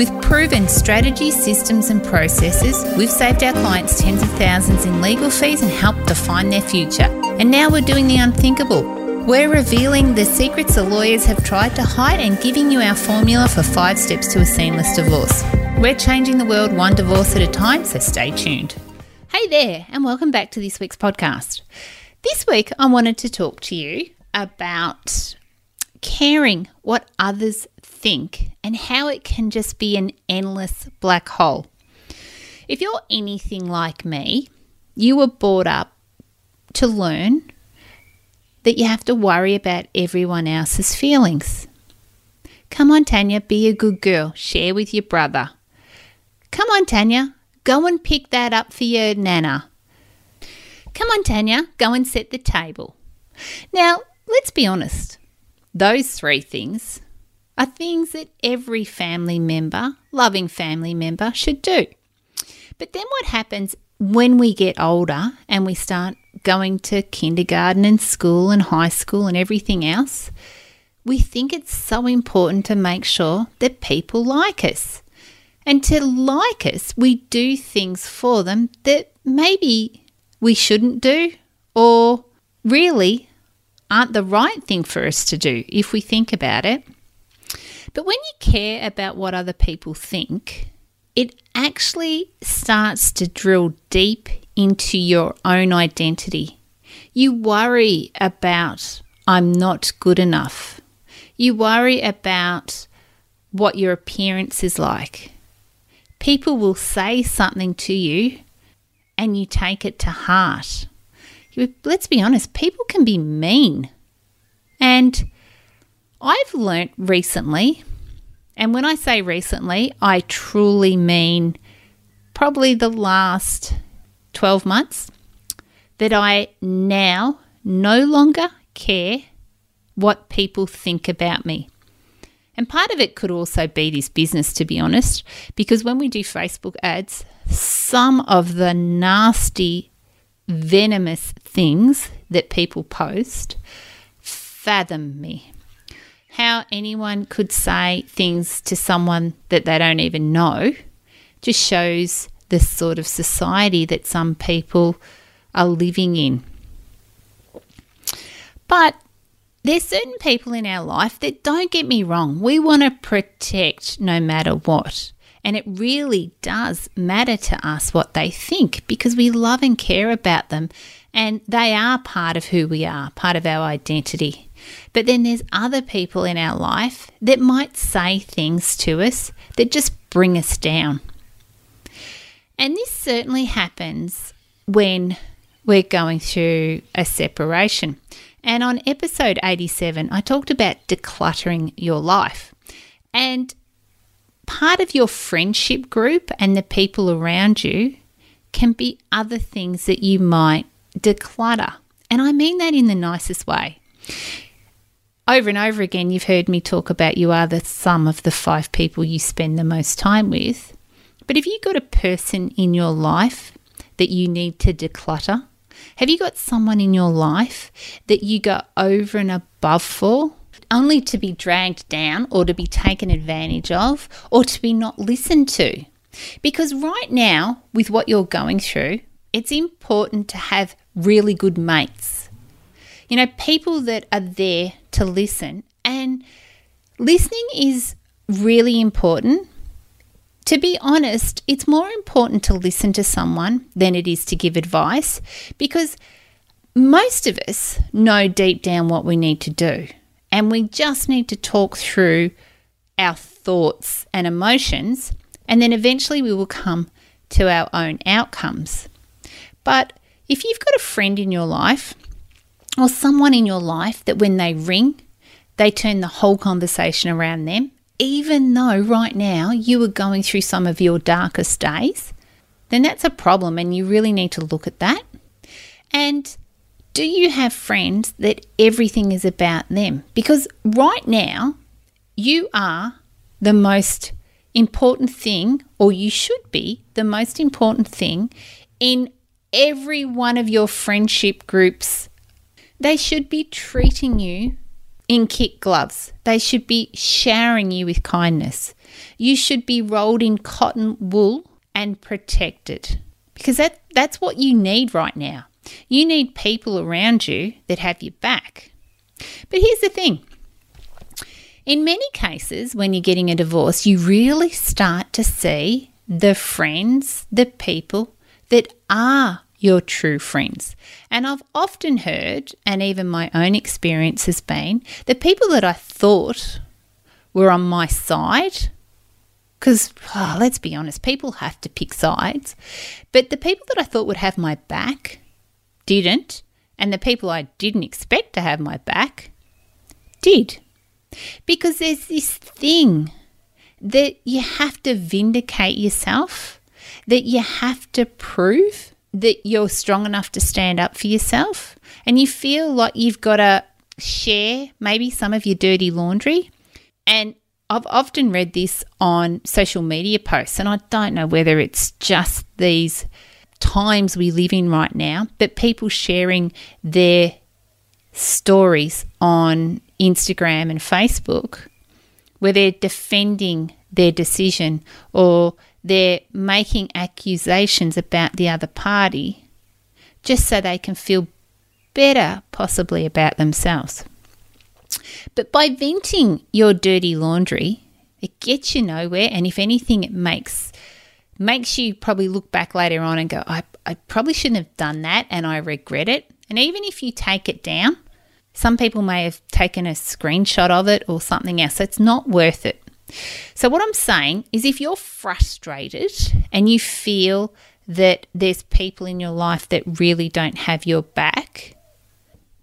With proven strategies, systems, and processes, we've saved our clients tens of thousands in legal fees and helped define their future. And now we're doing the unthinkable. We're revealing the secrets the lawyers have tried to hide and giving you our formula for five steps to a seamless divorce. We're changing the world one divorce at a time, so stay tuned. Hey there, and welcome back to this week's podcast. This week, I wanted to talk to you about caring what others think and how it can just be an endless black hole. If you're anything like me, you were brought up to learn that you have to worry about everyone else's feelings. Come on, Tanya, be a good girl. Share with your brother. Come on, Tanya, go and pick that up for your nana. Come on, Tanya, go and set the table. Now, let's be honest. Those three things are things that every family member, loving family member, should do. But then what happens when we get older and we start going to kindergarten and school and high school and everything else? We think it's so important to make sure that people like us. And to like us, we do things for them that maybe we shouldn't do or really aren't the right thing for us to do if we think about it. But when you care about what other people think, it actually starts to drill deep into your own identity. You worry about, I'm not good enough. You worry about what your appearance is like. People will say something to you and you take it to heart. Let's be honest, people can be mean. And I've learnt recently, and when I say recently, I truly mean probably the last 12 months, that I now no longer care what people think about me. And part of it could also be this business, to be honest, because when we do Facebook ads, some of the nasty, venomous things that people post fathom me. How anyone could say things to someone that they don't even know just shows the sort of society that some people are living in. But there's certain people in our life that don't get me wrong, we want to protect no matter what. And it really does matter to us what they think because we love and care about them and they are part of who we are, part of our identity. But then there's other people in our life that might say things to us that just bring us down. And this certainly happens when we're going through a separation. And on episode 87, I talked about decluttering your life. And part of your friendship group and the people around you can be other things that you might declutter. And I mean that in the nicest way over and over again, you've heard me talk about you are the sum of the five people you spend the most time with. But have you got a person in your life that you need to declutter? Have you got someone in your life that you go over and above for? Only to be dragged down or to be taken advantage of or to be not listened to. Because right now, with what you're going through, it's important to have really good mates. You know, people that are there to listen. And listening is really important. To be honest, it's more important to listen to someone than it is to give advice because most of us know deep down what we need to do. And we just need to talk through our thoughts and emotions, and then eventually we will come to our own outcomes. But if you've got a friend in your life or someone in your life that when they ring, they turn the whole conversation around them, even though right now you are going through some of your darkest days, then that's a problem and you really need to look at that. And do you have friends that everything is about them? Because right now, you are the most important thing, or you should be the most important thing in every one of your friendship groups. They should be treating you in kit gloves. They should be showering you with kindness. You should be rolled in cotton wool and protected because that, that's what you need right now. You need people around you that have your back. But here's the thing in many cases, when you're getting a divorce, you really start to see the friends, the people that are your true friends. And I've often heard, and even my own experience has been, the people that I thought were on my side, because oh, let's be honest, people have to pick sides, but the people that I thought would have my back didn't, and the people I didn't expect to have my back did. Because there's this thing that you have to vindicate yourself, that you have to prove that you're strong enough to stand up for yourself, and you feel like you've got to share maybe some of your dirty laundry. And I've often read this on social media posts, and I don't know whether it's just these times we live in right now, but people sharing their stories on Instagram and Facebook where they're defending their decision or they're making accusations about the other party just so they can feel better, possibly, about themselves. But by venting your dirty laundry, it gets you nowhere, and if anything, it makes makes you probably look back later on and go, I, I probably shouldn't have done that, and I regret it. And even if you take it down, some people may have taken a screenshot of it or something else. It's not worth it. So, what I'm saying is if you're frustrated and you feel that there's people in your life that really don't have your back,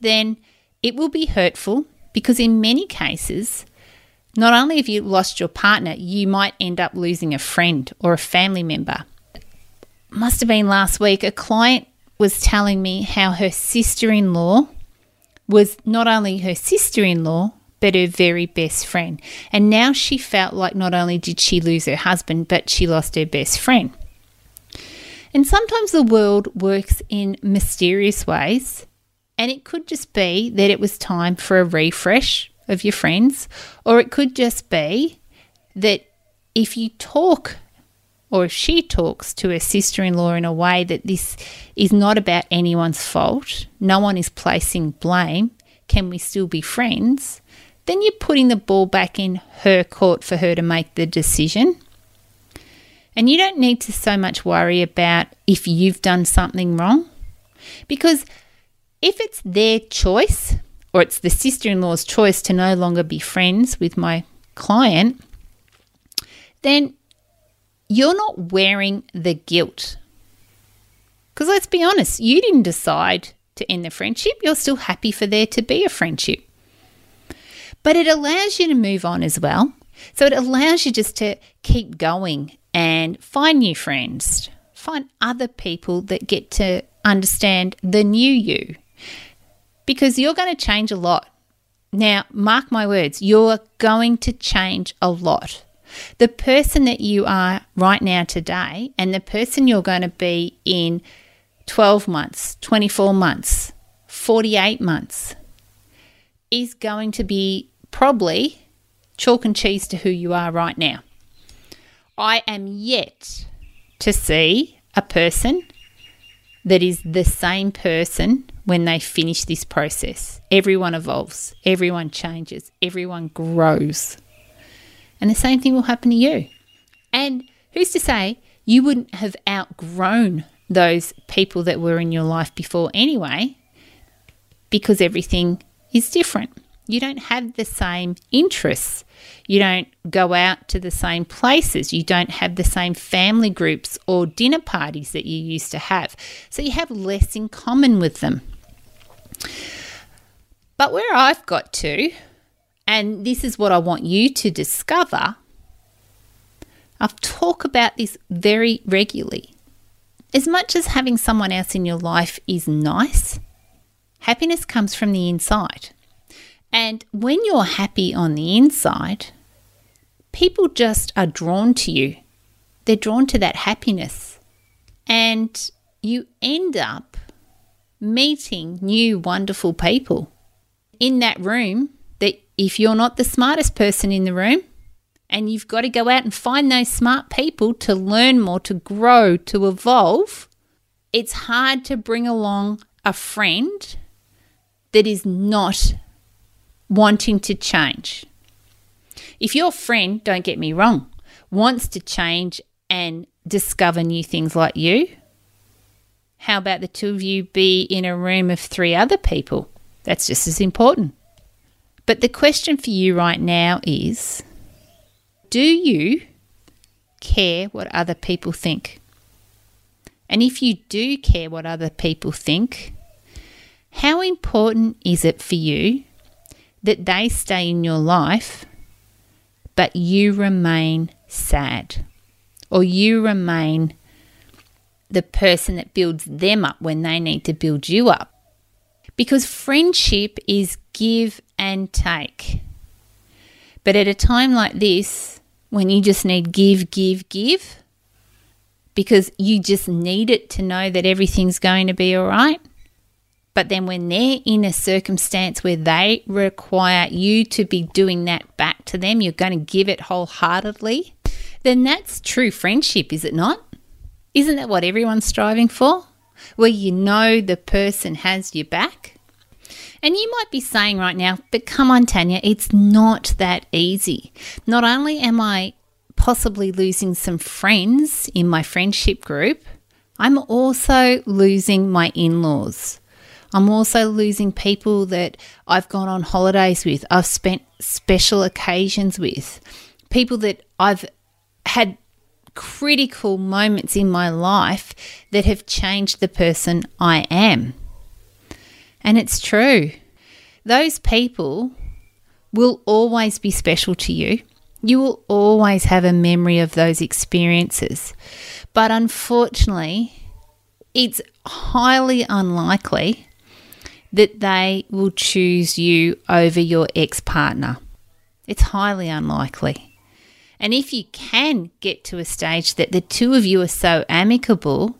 then it will be hurtful because, in many cases, not only have you lost your partner, you might end up losing a friend or a family member. Must have been last week, a client was telling me how her sister in law was not only her sister in law, but her very best friend. And now she felt like not only did she lose her husband, but she lost her best friend. And sometimes the world works in mysterious ways, and it could just be that it was time for a refresh of your friends, or it could just be that if you talk or if she talks to her sister in law in a way that this is not about anyone's fault, no one is placing blame, can we still be friends? Then you're putting the ball back in her court for her to make the decision. And you don't need to so much worry about if you've done something wrong. Because if it's their choice, or it's the sister in law's choice to no longer be friends with my client, then you're not wearing the guilt. Because let's be honest, you didn't decide to end the friendship. You're still happy for there to be a friendship. But it allows you to move on as well. So it allows you just to keep going and find new friends, find other people that get to understand the new you. Because you're going to change a lot. Now, mark my words, you're going to change a lot. The person that you are right now today and the person you're going to be in 12 months, 24 months, 48 months is going to be probably chalk and cheese to who you are right now. I am yet to see a person that is the same person when they finish this process. Everyone evolves, everyone changes, everyone grows. And the same thing will happen to you. And who's to say you wouldn't have outgrown those people that were in your life before anyway, because everything is different. You don't have the same interests. You don't go out to the same places. You don't have the same family groups or dinner parties that you used to have. So you have less in common with them. But where I've got to, and this is what I want you to discover, I've talked about this very regularly as much as having someone else in your life is nice, happiness comes from the inside. And when you're happy on the inside, people just are drawn to you. They're drawn to that happiness. And you end up meeting new wonderful people in that room that if you're not the smartest person in the room, and you've got to go out and find those smart people to learn more, to grow, to evolve. It's hard to bring along a friend that is not wanting to change. If your friend, don't get me wrong, wants to change and discover new things like you, how about the two of you be in a room of three other people? That's just as important. But the question for you right now is do you care what other people think? And if you do care what other people think, how important is it for you that they stay in your life, but you remain sad? Or you remain the person that builds them up when they need to build you up? Because friendship is give and take. But at a time like this, when you just need give, give, give because you just need it to know that everything's going to be all right. But then when they're in a circumstance where they require you to be doing that back to them, you're going to give it wholeheartedly, then that's true friendship, is it not? Isn't that what everyone's striving for? Where you know the person has your back? And you might be saying right now, but come on, Tanya, it's not that easy. Not only am I possibly losing some friends in my friendship group, I'm also losing my in laws. I'm also losing people that I've gone on holidays with, I've spent special occasions with, people that I've had critical moments in my life that have changed the person I am. And it's true. Those people will always be special to you. You will always have a memory of those experiences. But unfortunately, it's highly unlikely that they will choose you over your ex partner. It's highly unlikely. And if you can get to a stage that the two of you are so amicable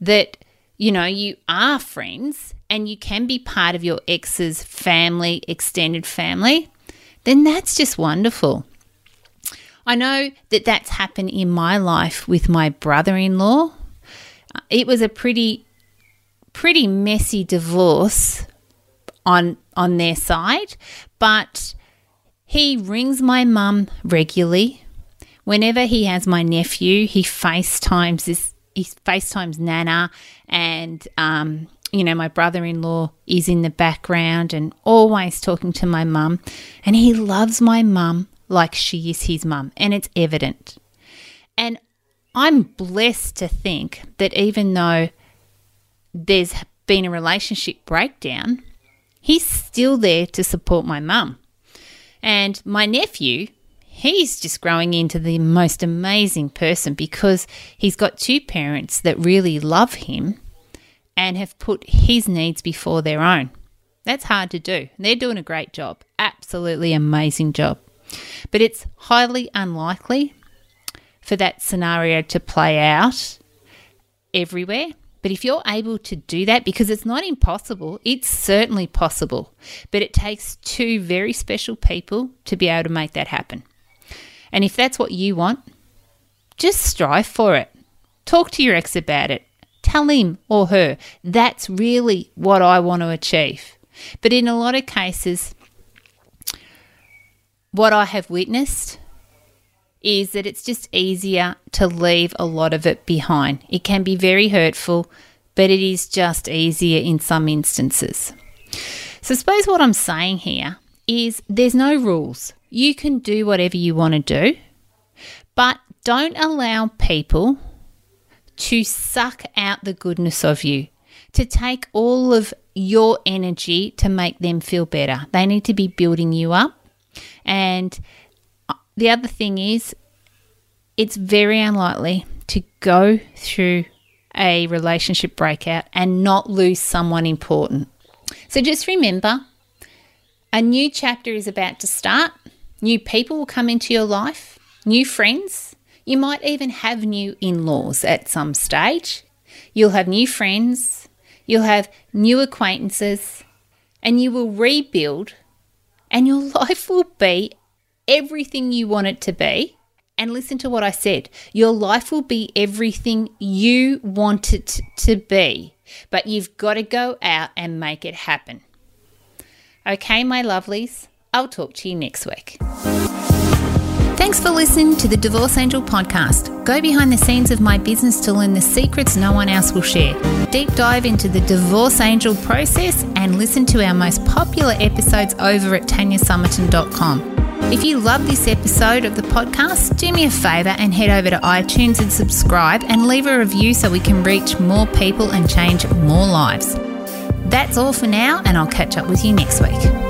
that, you know, you are friends and you can be part of your ex's family, extended family, then that's just wonderful. I know that that's happened in my life with my brother in law. It was a pretty, pretty messy divorce on, on their side, but he rings my mum regularly. Whenever he has my nephew, he FaceTimes this, he FaceTimes Nana and um, you know, my brother in law is in the background and always talking to my mum. And he loves my mum like she is his mum, and it's evident. And I'm blessed to think that even though there's been a relationship breakdown, he's still there to support my mum. And my nephew, he's just growing into the most amazing person because he's got two parents that really love him and have put his needs before their own. That's hard to do. They're doing a great job. Absolutely amazing job. But it's highly unlikely for that scenario to play out everywhere. But if you're able to do that, because it's not impossible, it's certainly possible. But it takes two very special people to be able to make that happen. And if that's what you want, just strive for it. Talk to your ex about it. Tell him or her that's really what I want to achieve. But in a lot of cases, what I have witnessed is that it's just easier to leave a lot of it behind. It can be very hurtful, but it is just easier in some instances. So, suppose what I'm saying here is there's no rules. You can do whatever you want to do, but don't allow people to suck out the goodness of you, to take all of your energy to make them feel better. They need to be building you up. And the other thing is, it's very unlikely to go through a relationship breakout and not lose someone important. So just remember a new chapter is about to start. New people will come into your life, new friends. You might even have new in laws at some stage. You'll have new friends, you'll have new acquaintances, and you will rebuild, and your life will be everything you want it to be. And listen to what I said your life will be everything you want it to be, but you've got to go out and make it happen. Okay, my lovelies, I'll talk to you next week. Thanks for listening to the Divorce Angel podcast. Go behind the scenes of my business to learn the secrets no one else will share. Deep dive into the Divorce Angel process and listen to our most popular episodes over at tanyasummerton.com. If you love this episode of the podcast, do me a favour and head over to iTunes and subscribe and leave a review so we can reach more people and change more lives. That's all for now, and I'll catch up with you next week.